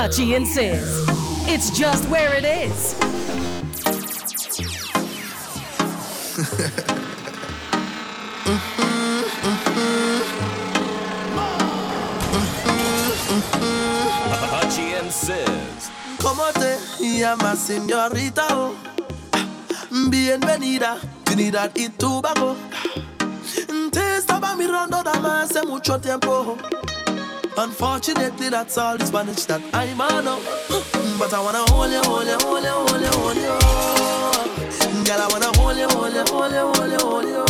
Hutchie and Sis. It's just where it is. mm-hmm, Sis. ¿Cómo te llamas, señorita? Oh? Bienvenida, Trinidad y Tobago. Te estaba mirando dame hace mucho tiempo. Unfortunately, that's all the Spanish that I'm on. But I wanna hold you, hold you, hold you, hold you, hold you. Girl, I wanna hold you, hold you, hold you, hold you, hold you.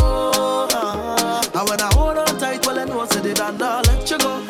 I wanna hold on tight, well I know I said it and I'll let you go.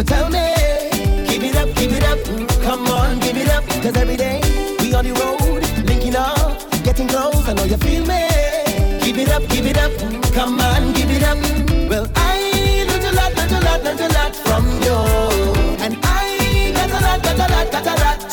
So tell me, give it up, give it up. Come on, give it up. Cause every day we on the road, linking up, getting close. I know you feel me. give it up, give it up. Come on, give it up. Well, I learned a lot, learned a lot, learned a lot from you. And I got a lot, got a lot, got a lot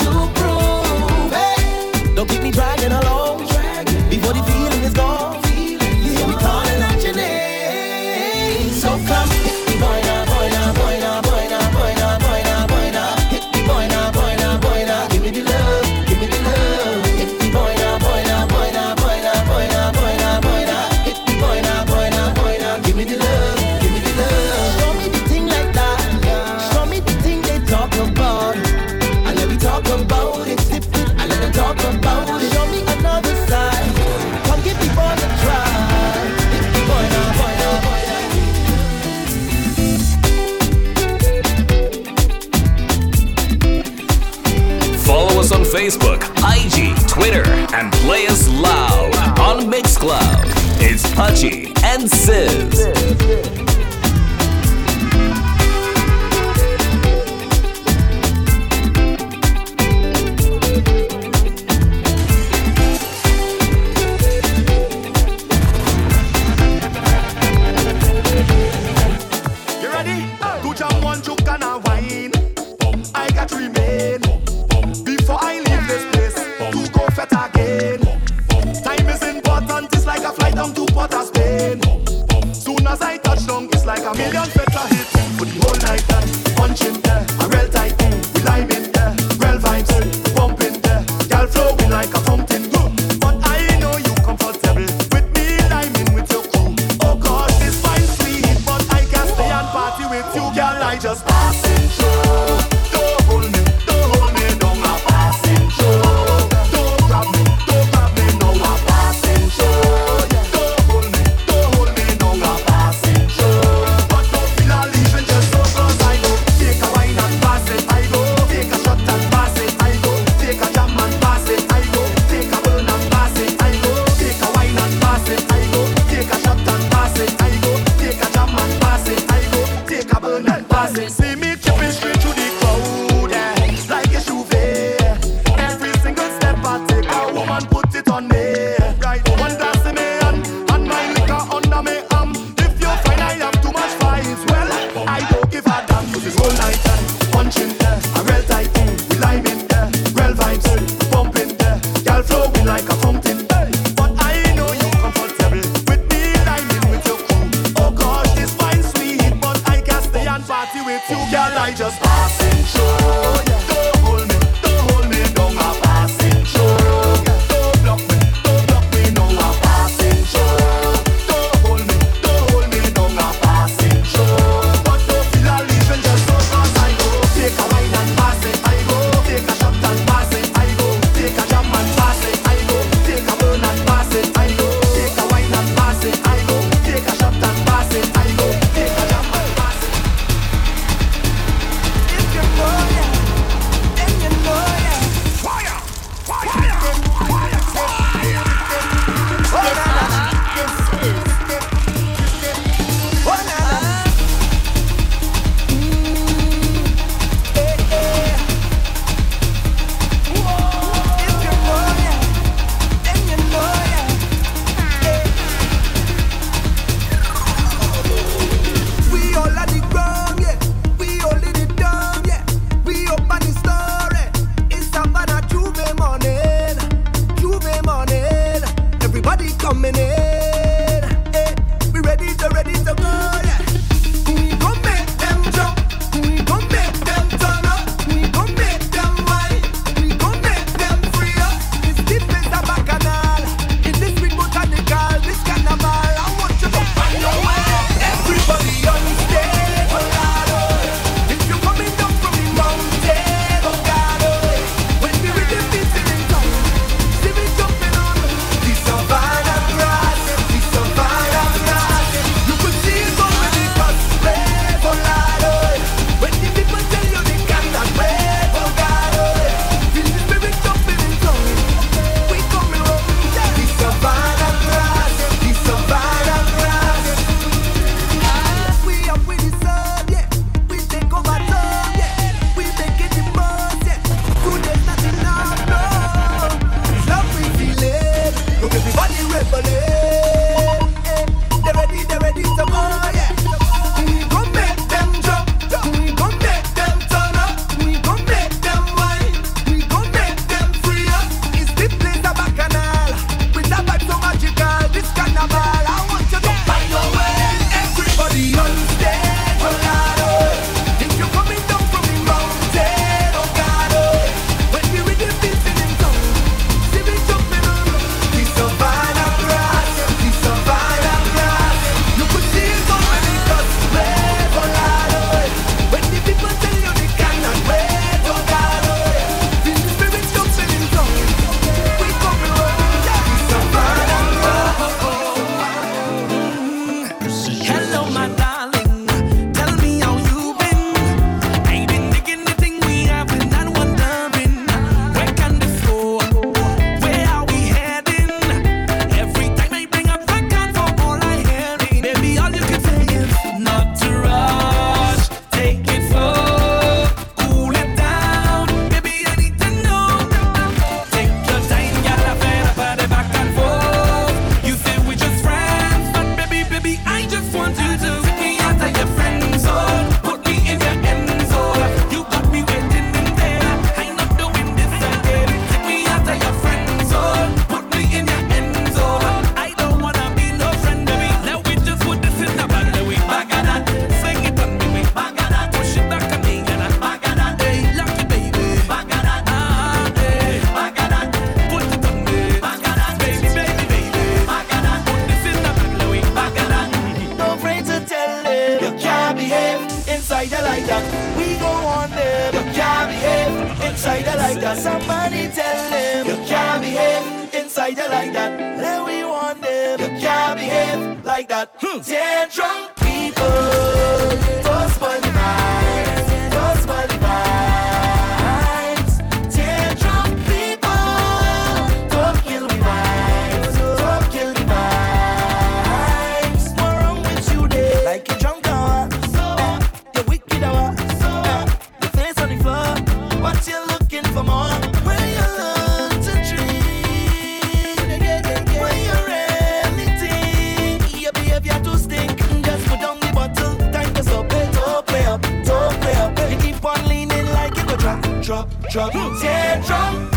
Hachi and Sis. Drop, drop. Tantrum people,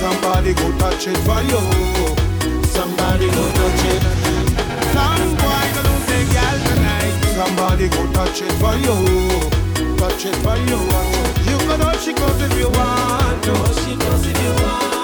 Somebody go touch it for you. Somebody go touch it for you. It for you. Can hold she goes if you want to. She goes if you want.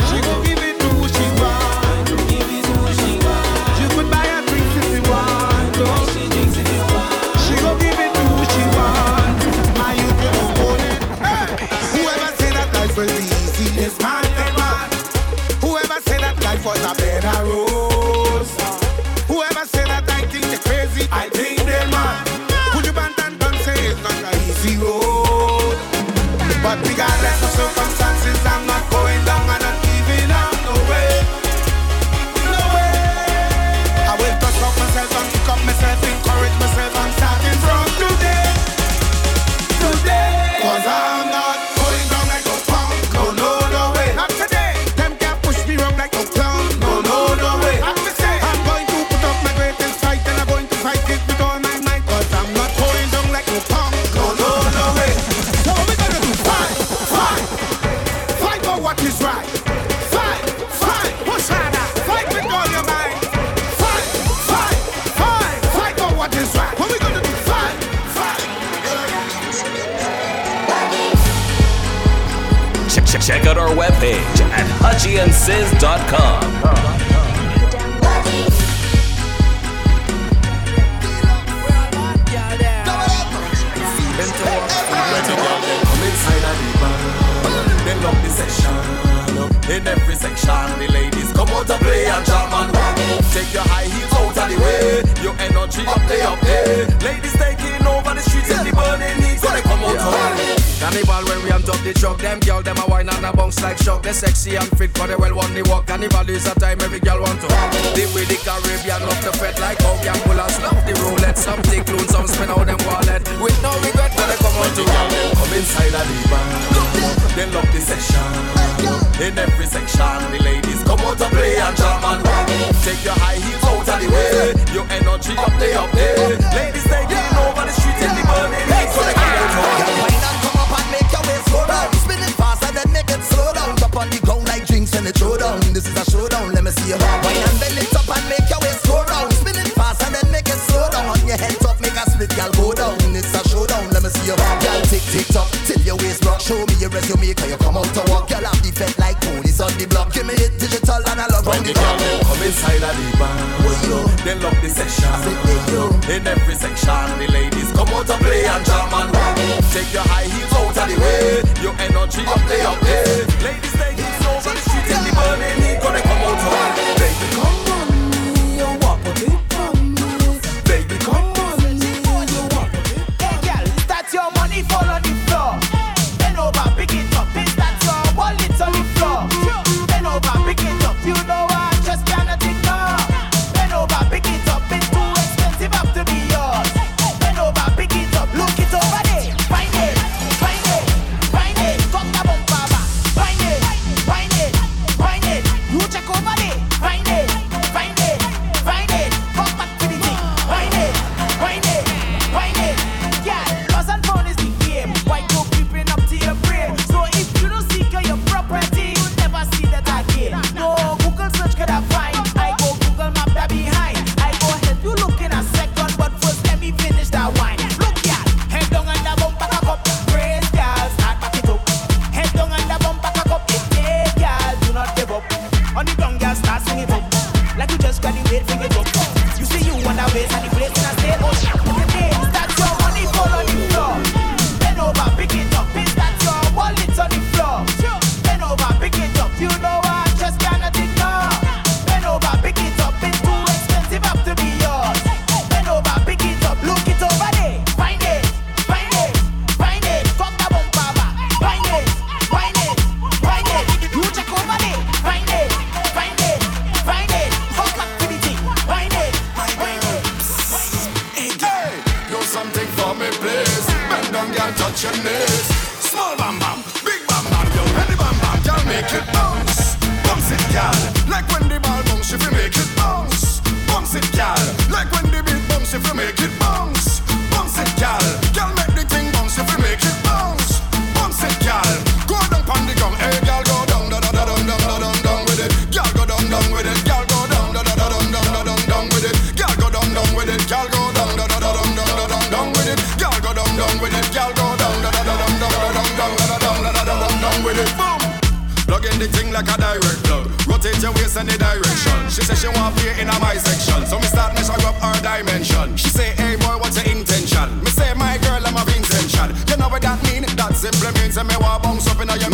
Session. In every section, the ladies come out to play and jam and. Take your high heels out of the way. Your energy up there, up there. Ladies taking over the streets in the burning heat. So they come out to rock. Carnival when we on top the truck, them girl them a wine and a bounce like shock. They sexy and fit, cause they well want the walk. Carnival is a time every girl want to rock. They with the Caribbean love to fret like how young bullets love the roulette. Some take loans, some spend out them wallet. With no regret, when they come out to rock. Come inside of the bar. They love the session. In every section, the ladies come out to play and jam and rock. Take your high heels out of the way. Your energy up there, up there. Ladies they taking over the street in the burning heat. So they come out to rock. Inside of the bar. They love the session. In every section, the ladies come out to play and jam and rock. Take your high heels out of the way. Your energy up there, up there. dimension. She say, hey boy, what's your intention? Me say, my girl, I'm a intention. You know what that mean? That simply means that me want bounce up in your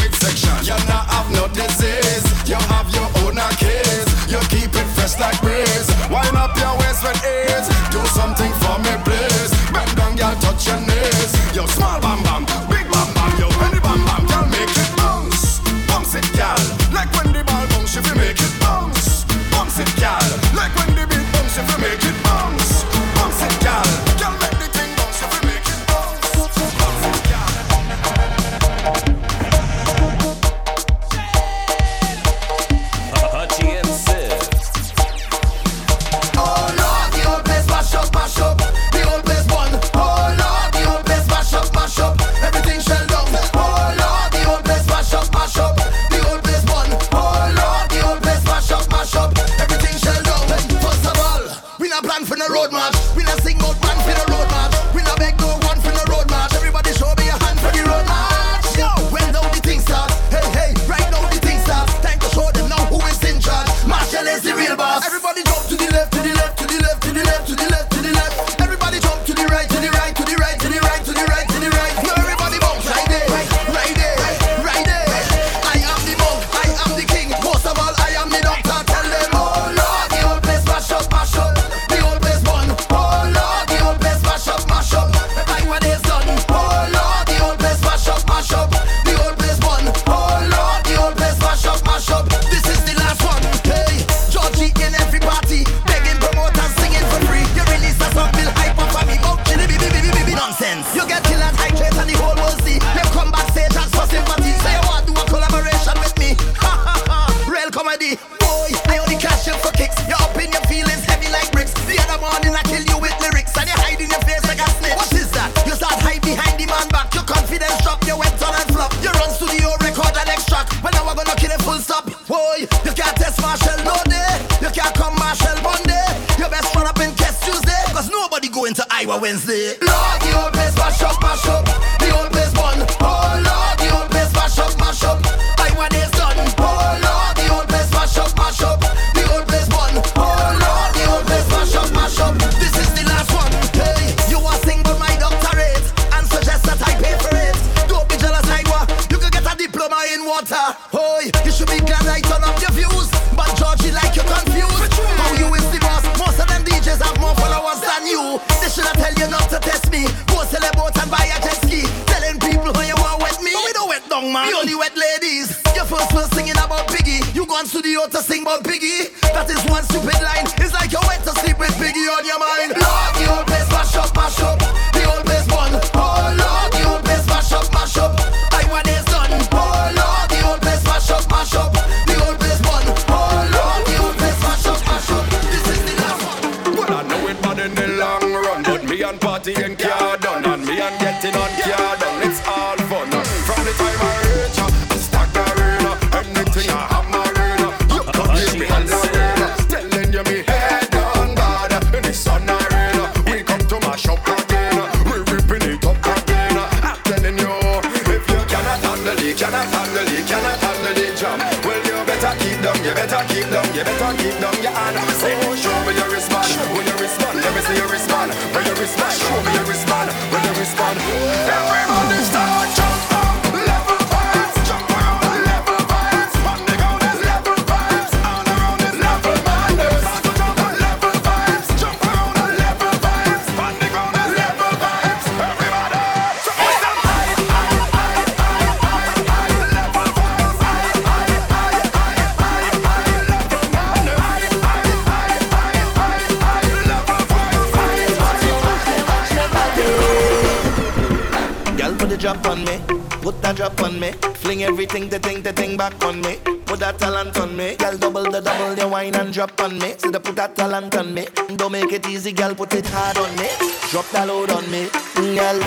back on me. Put that talent on me. Girl, double the double, the wine and drop on me. See the put that talent on me. Don't make it easy, girl, put it hard on me. Drop that load on me, girl.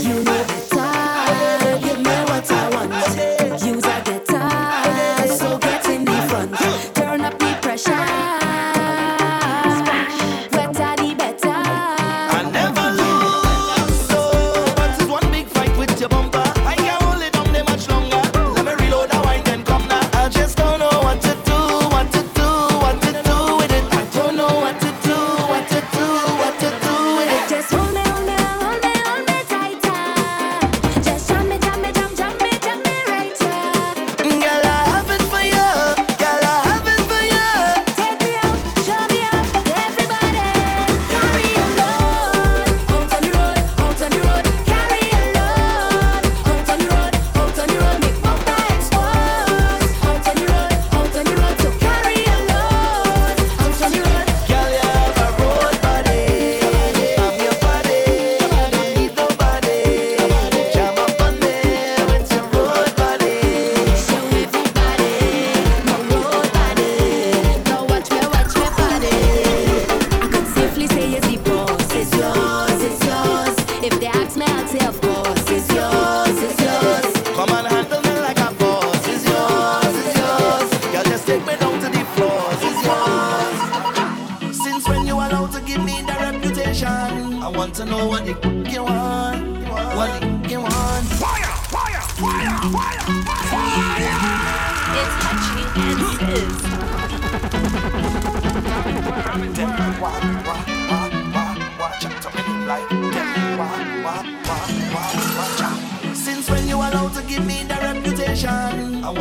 You know the time, give me what I want.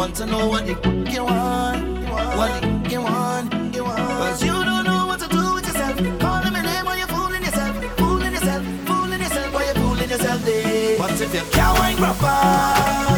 want to know what the you want, what the you want, you want. Cause you don't know what to do with yourself. Calling my name while you're fooling yourself, fooling yourself, fooling yourself, while you're fooling yourself. There. What if you can't wine proper?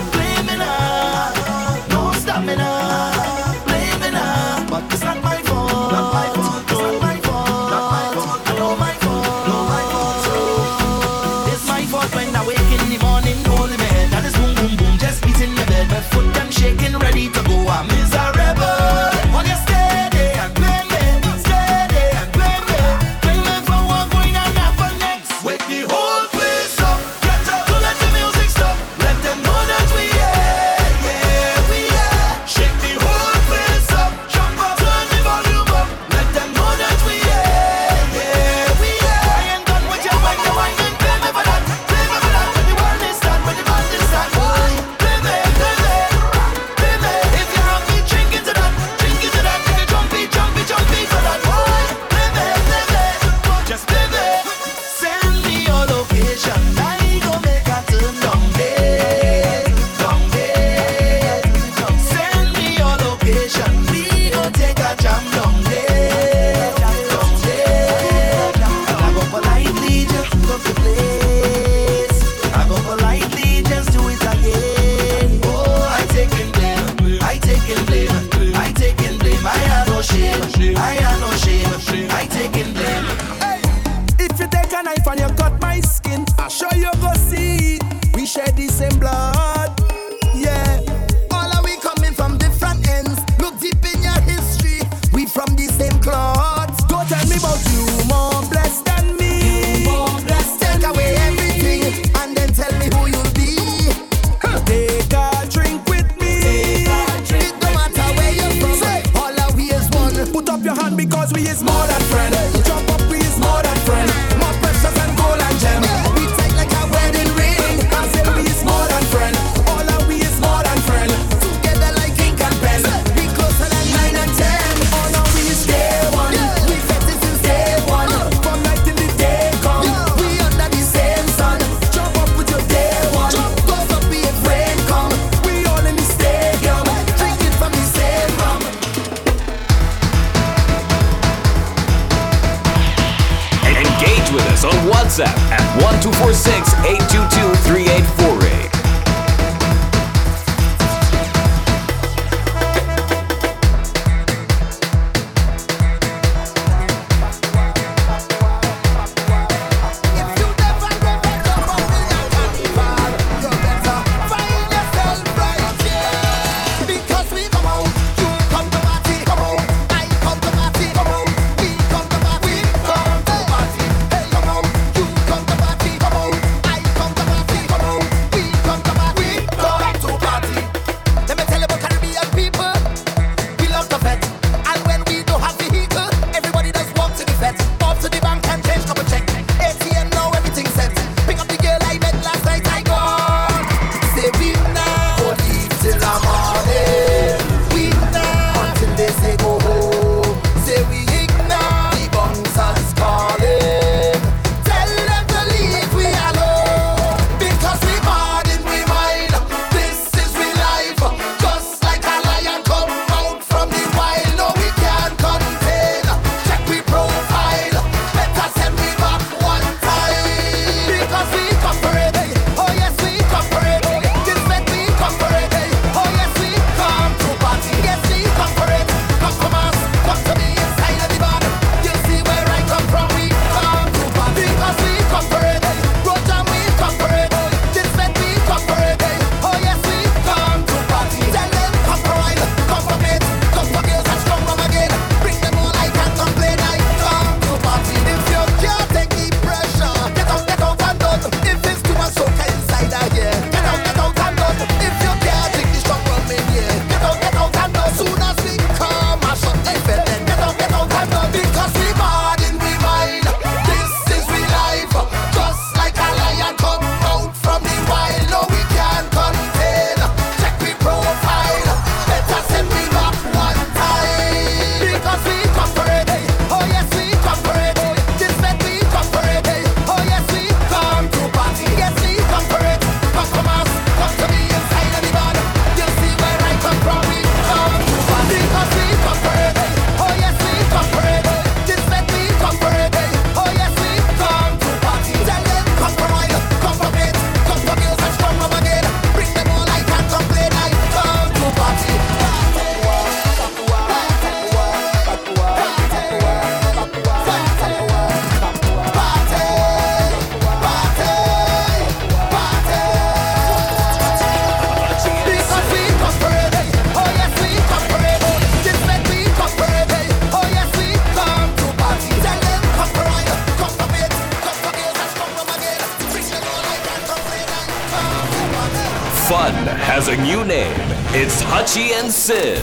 Hachi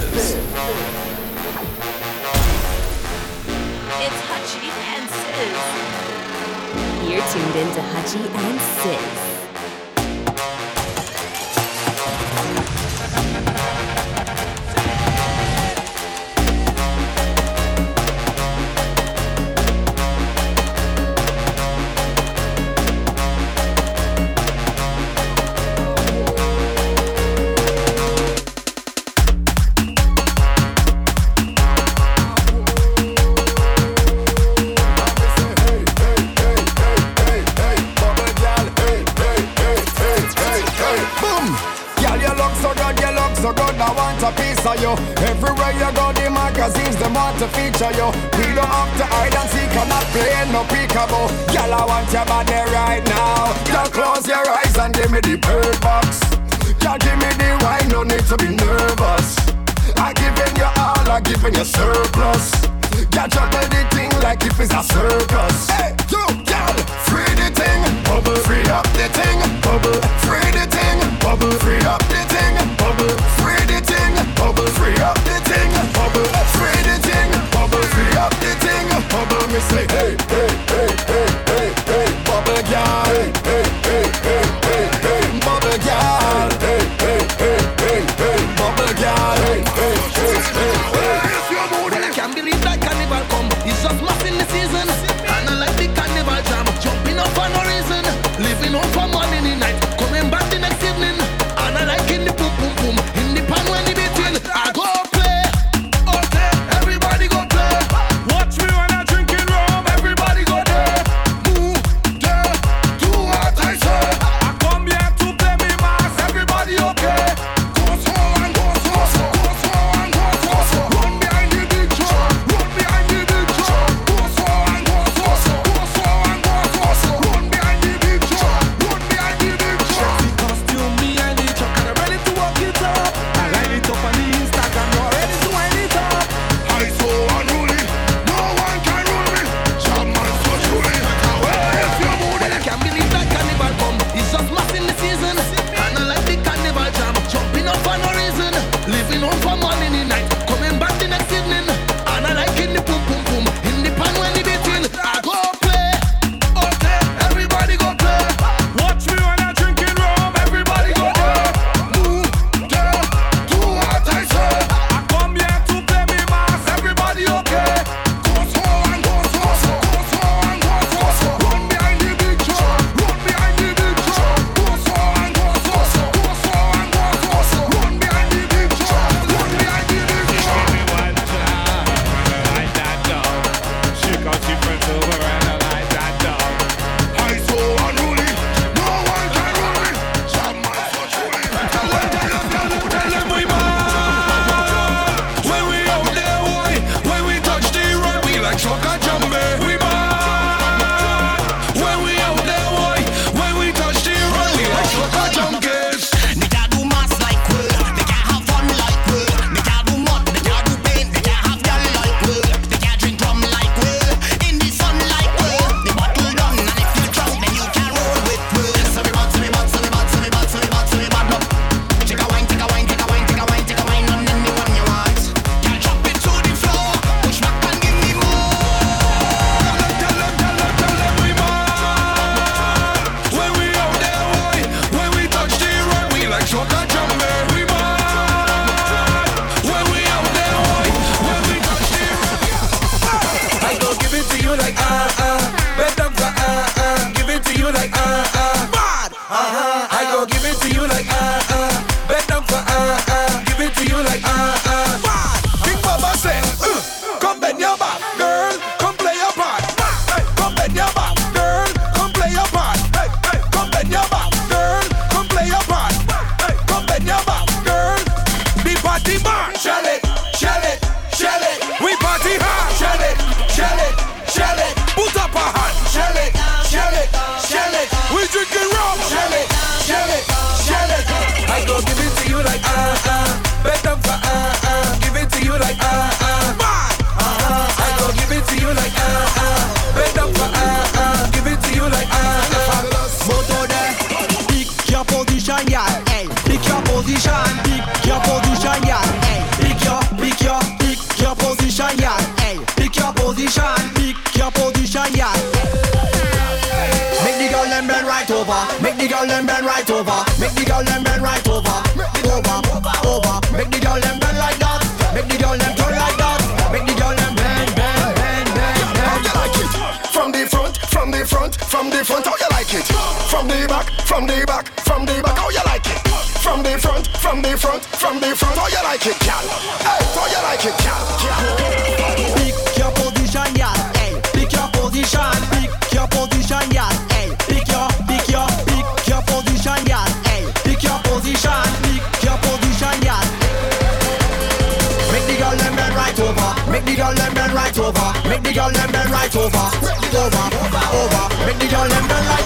over, make the girl them bend right over, make the girl them bend right over, over, over. Make the girl them bend like that, make the girl them turn like that, make the girl them bend, bend, bend, bend, bend. you like it? From the front, from the front, from the front, how you like it? From the back, from the back, from the back, how you like it? From the front, from the front, from the front, how you like it, gal? Hey, how you like it, gal? Girl them bend right over, make the girl them bend right over, over, over. Make the girl them bend like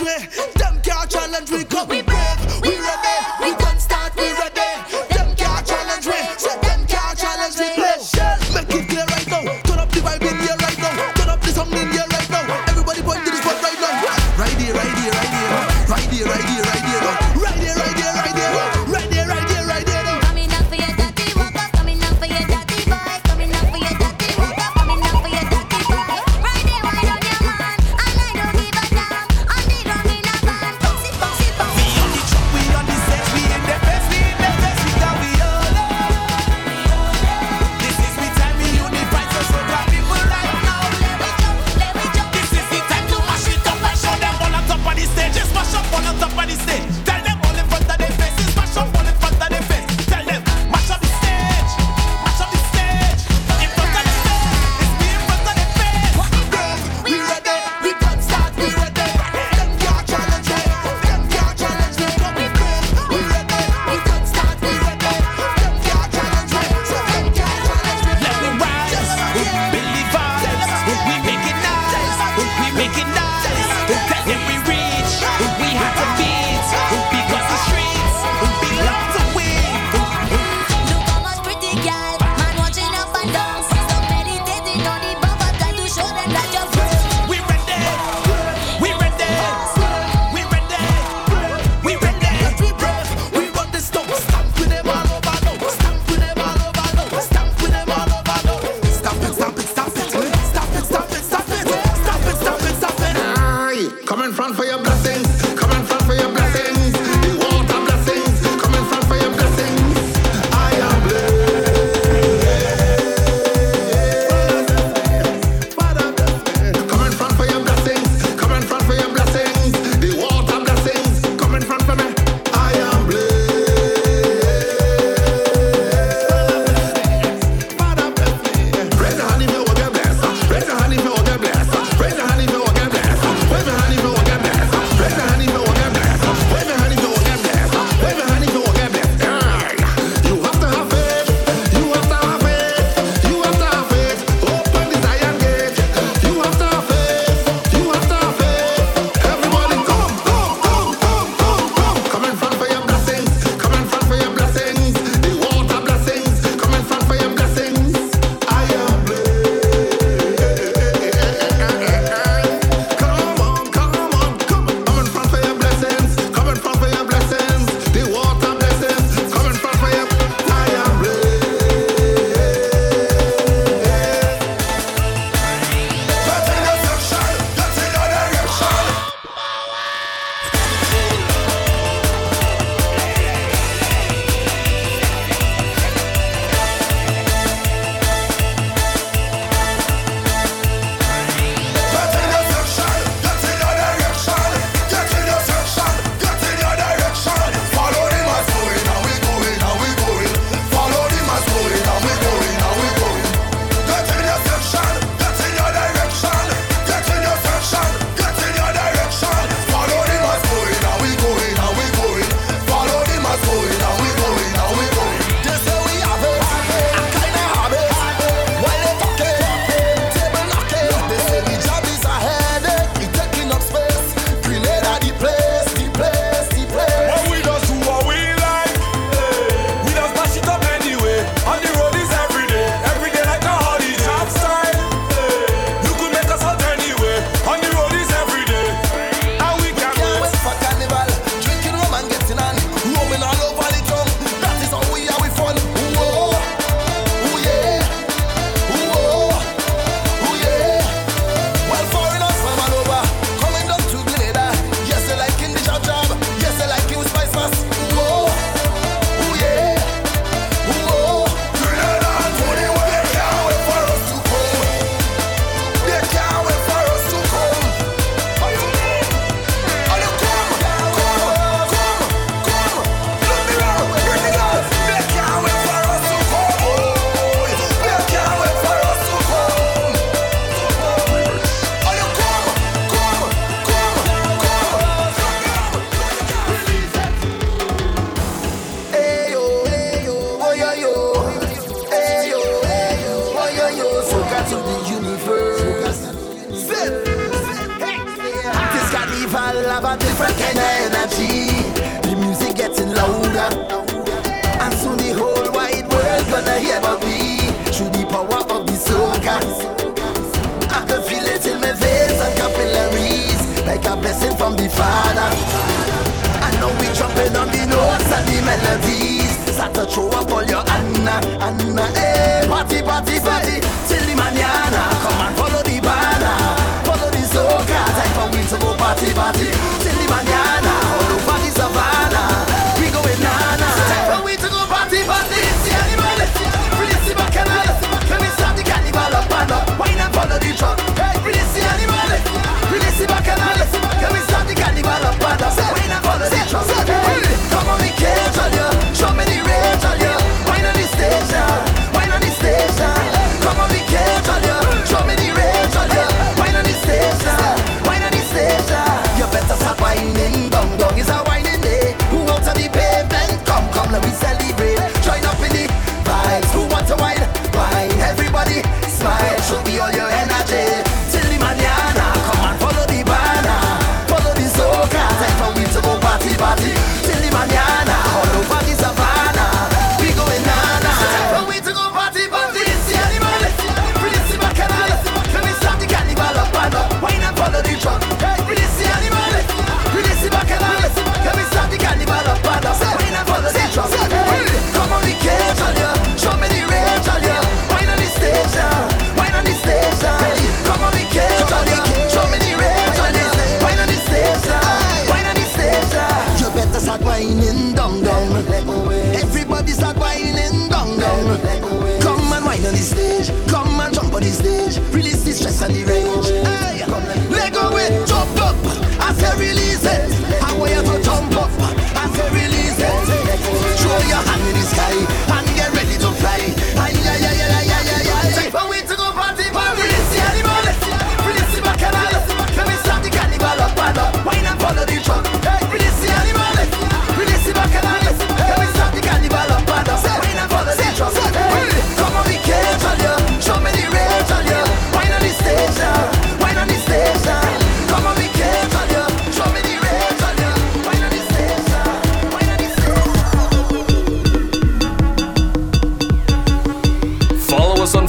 we, them can't challenge we. Brave, we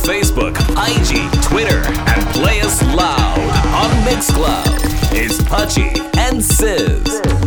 Facebook, IG, Twitter, and play us loud on Mixcloud. It's Pudgy and Sizz.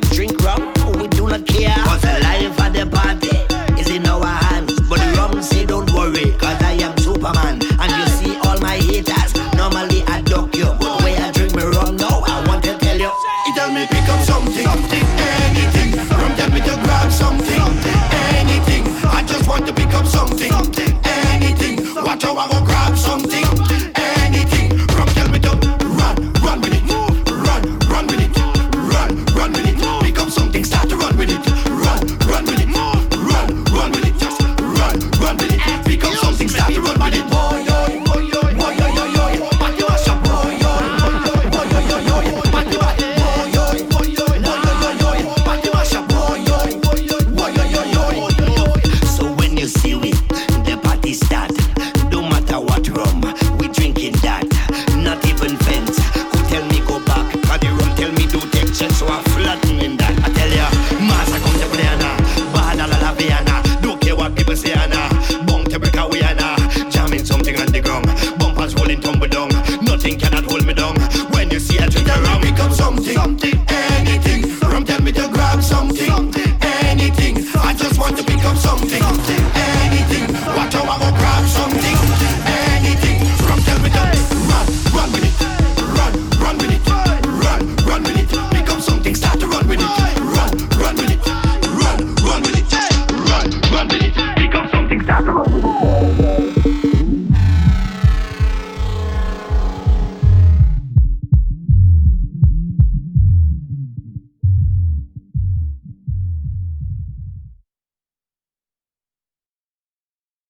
up, drink rum, we do not care. Cause the life of the party is in our hands. But the rum say don't worry, cause I am Superman. And you see all my haters, normally I duck you. But when I drink my rum now, I want to tell you. It tell me pick up something, something, anything. from tell me to grab something, anything. I just want to pick up something.